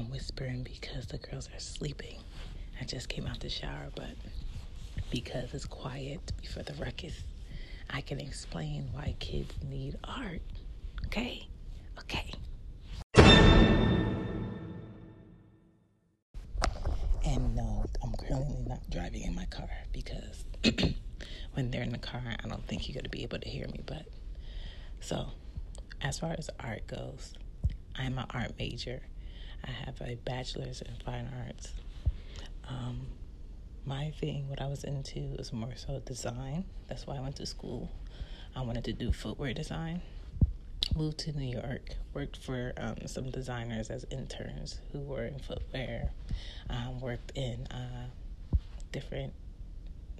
I'm whispering because the girls are sleeping. I just came out the shower, but because it's quiet before the ruckus, I can explain why kids need art. Okay? Okay. And no, I'm currently not driving in my car because when they're in the car, I don't think you're going to be able to hear me. But so, as far as art goes, I'm an art major. I have a bachelor's in fine arts. Um, my thing, what I was into, was more so design. That's why I went to school. I wanted to do footwear design. Moved to New York, worked for um, some designers as interns who were in footwear. Um, worked in uh, different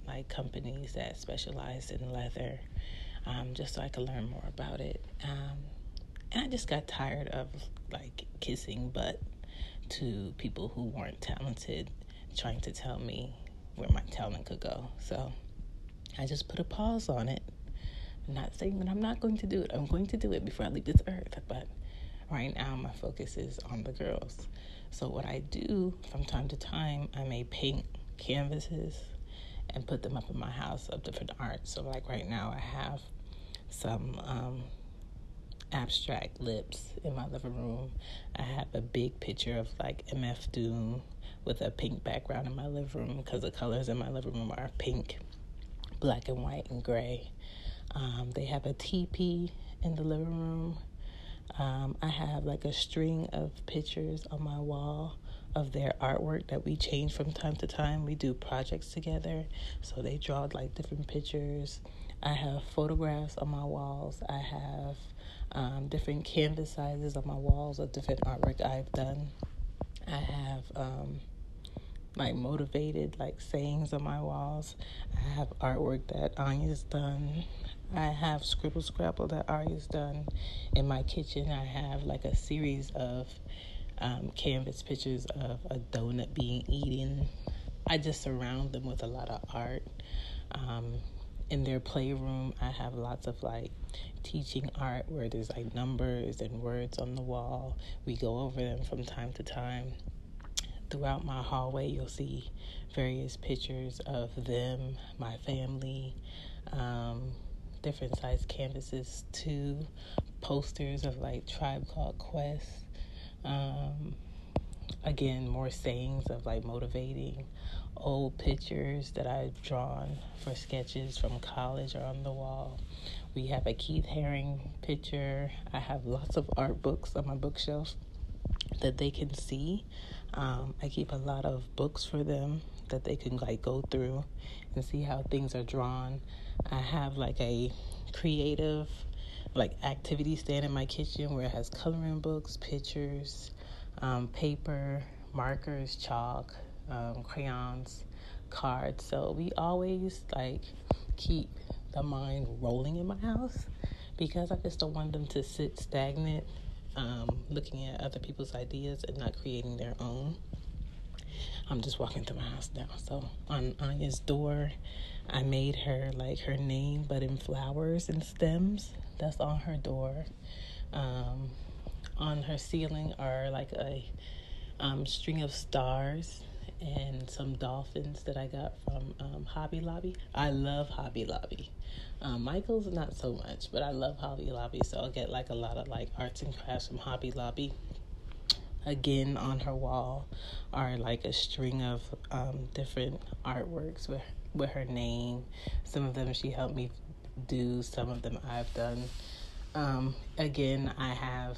like companies that specialized in leather, um, just so I could learn more about it. Um, and I just got tired of like kissing butt to people who weren't talented, trying to tell me where my talent could go. So I just put a pause on it. I'm not saying that I'm not going to do it. I'm going to do it before I leave this earth. But right now, my focus is on the girls. So what I do from time to time, I may paint canvases and put them up in my house of different art. So like right now, I have some um, abstract lips in my living room. I have a big picture of like MF Doom with a pink background in my living room because the colors in my living room are pink, black and white, and gray. Um, they have a teepee in the living room. Um, I have like a string of pictures on my wall of their artwork that we change from time to time. We do projects together, so they draw like different pictures. I have photographs on my walls. I have um, different canvas sizes on my walls of different artwork I've done. I have um, like motivated like sayings on my walls. I have artwork that Anya's done. I have scribble scrabble that Arya's done. In my kitchen, I have like a series of um, canvas pictures of a donut being eaten. I just surround them with a lot of art. Um, in their playroom, I have lots of like teaching art where there's like numbers and words on the wall. We go over them from time to time. Throughout my hallway, you'll see various pictures of them, my family, um, different size canvases too, posters of like Tribe Called Quest. Um, again, more sayings of like motivating old pictures that I've drawn for sketches from college are on the wall. We have a Keith Haring picture. I have lots of art books on my bookshelf that they can see. Um, I keep a lot of books for them that they can like go through and see how things are drawn. I have like a creative like activity stand in my kitchen where it has coloring books, pictures, um, paper, markers, chalk, um, crayons, cards. So we always like keep the mind rolling in my house because I just don't want them to sit stagnant, um, looking at other people's ideas and not creating their own. I'm just walking through my house now. So on Anya's door, I made her like her name, but in flowers and stems. That's on her door. Um, on her ceiling are like a um, string of stars and some dolphins that I got from um, Hobby Lobby. I love Hobby Lobby. Um, Michael's not so much, but I love Hobby Lobby, so I'll get like a lot of like arts and crafts from Hobby Lobby. Again, on her wall are like a string of um, different artworks with with her name. Some of them she helped me do. Some of them I've done. Um, again, I have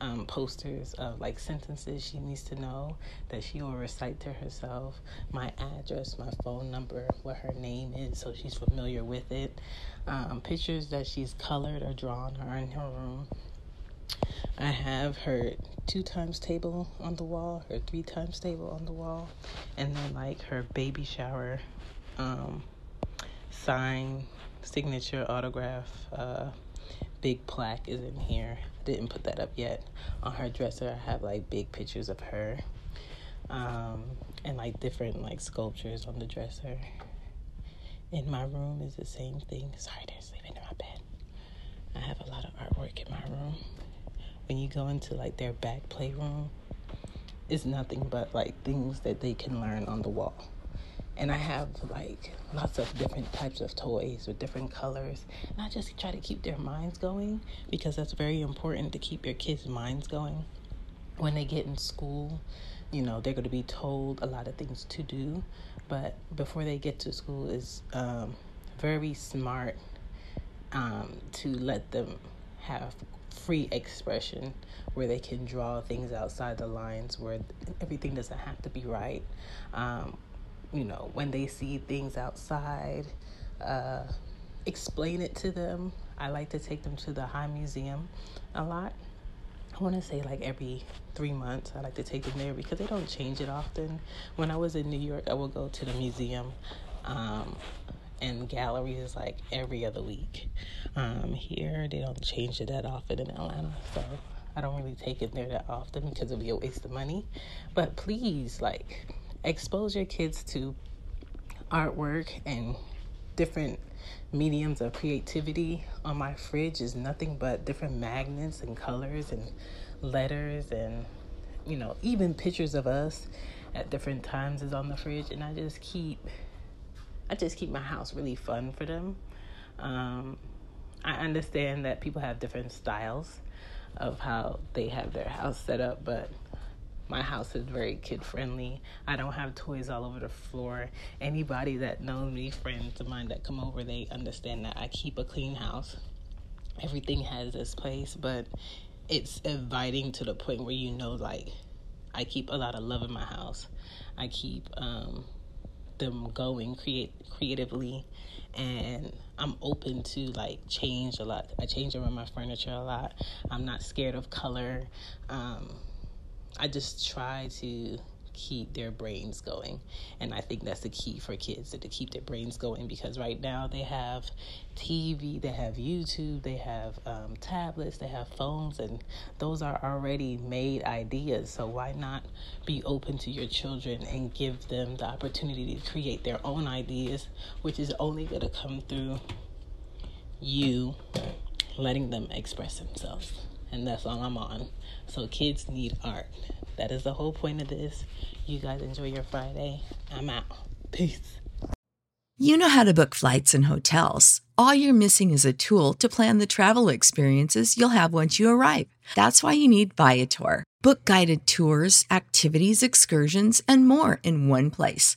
um, posters of like sentences she needs to know that she will recite to herself, my address, my phone number, what her name is, so she's familiar with it. Um, pictures that she's colored or drawn are in her room. I have her two times table on the wall, her three times table on the wall, and then like her baby shower um, sign, signature, autograph, uh, big plaque is in here didn't put that up yet. On her dresser, I have like big pictures of her, um, and like different like sculptures on the dresser. In my room is the same thing. Sorry, they're sleeping in my bed. I have a lot of artwork in my room. When you go into like their back playroom, it's nothing but like things that they can learn on the wall. And I have like lots of different types of toys with different colors. And I just try to keep their minds going because that's very important to keep your kids' minds going. When they get in school, you know, they're going to be told a lot of things to do. But before they get to school, is um, very smart um, to let them have free expression where they can draw things outside the lines where everything doesn't have to be right. Um, you know, when they see things outside, uh, explain it to them. I like to take them to the High Museum a lot. I want to say like every three months, I like to take them there because they don't change it often. When I was in New York, I would go to the museum um, and galleries like every other week. Um, here, they don't change it that often in Atlanta, so I don't really take it there that often because it'll be a waste of money. But please, like, expose your kids to artwork and different mediums of creativity. On my fridge is nothing but different magnets and colors and letters and you know even pictures of us at different times is on the fridge and I just keep I just keep my house really fun for them. Um, I understand that people have different styles of how they have their house set up, but my house is very kid friendly. I don't have toys all over the floor. Anybody that knows me, friends of mine that come over, they understand that I keep a clean house. Everything has its place, but it's inviting to the point where you know, like, I keep a lot of love in my house. I keep um, them going create creatively and I'm open to like change a lot. I change around my furniture a lot. I'm not scared of color. Um, I just try to keep their brains going. And I think that's the key for kids to keep their brains going because right now they have TV, they have YouTube, they have um, tablets, they have phones, and those are already made ideas. So why not be open to your children and give them the opportunity to create their own ideas, which is only going to come through you letting them express themselves. And that's all I'm on. So kids need art. That is the whole point of this. You guys enjoy your Friday. I'm out. Peace. You know how to book flights and hotels. All you're missing is a tool to plan the travel experiences you'll have once you arrive. That's why you need Viator. Book guided tours, activities, excursions, and more in one place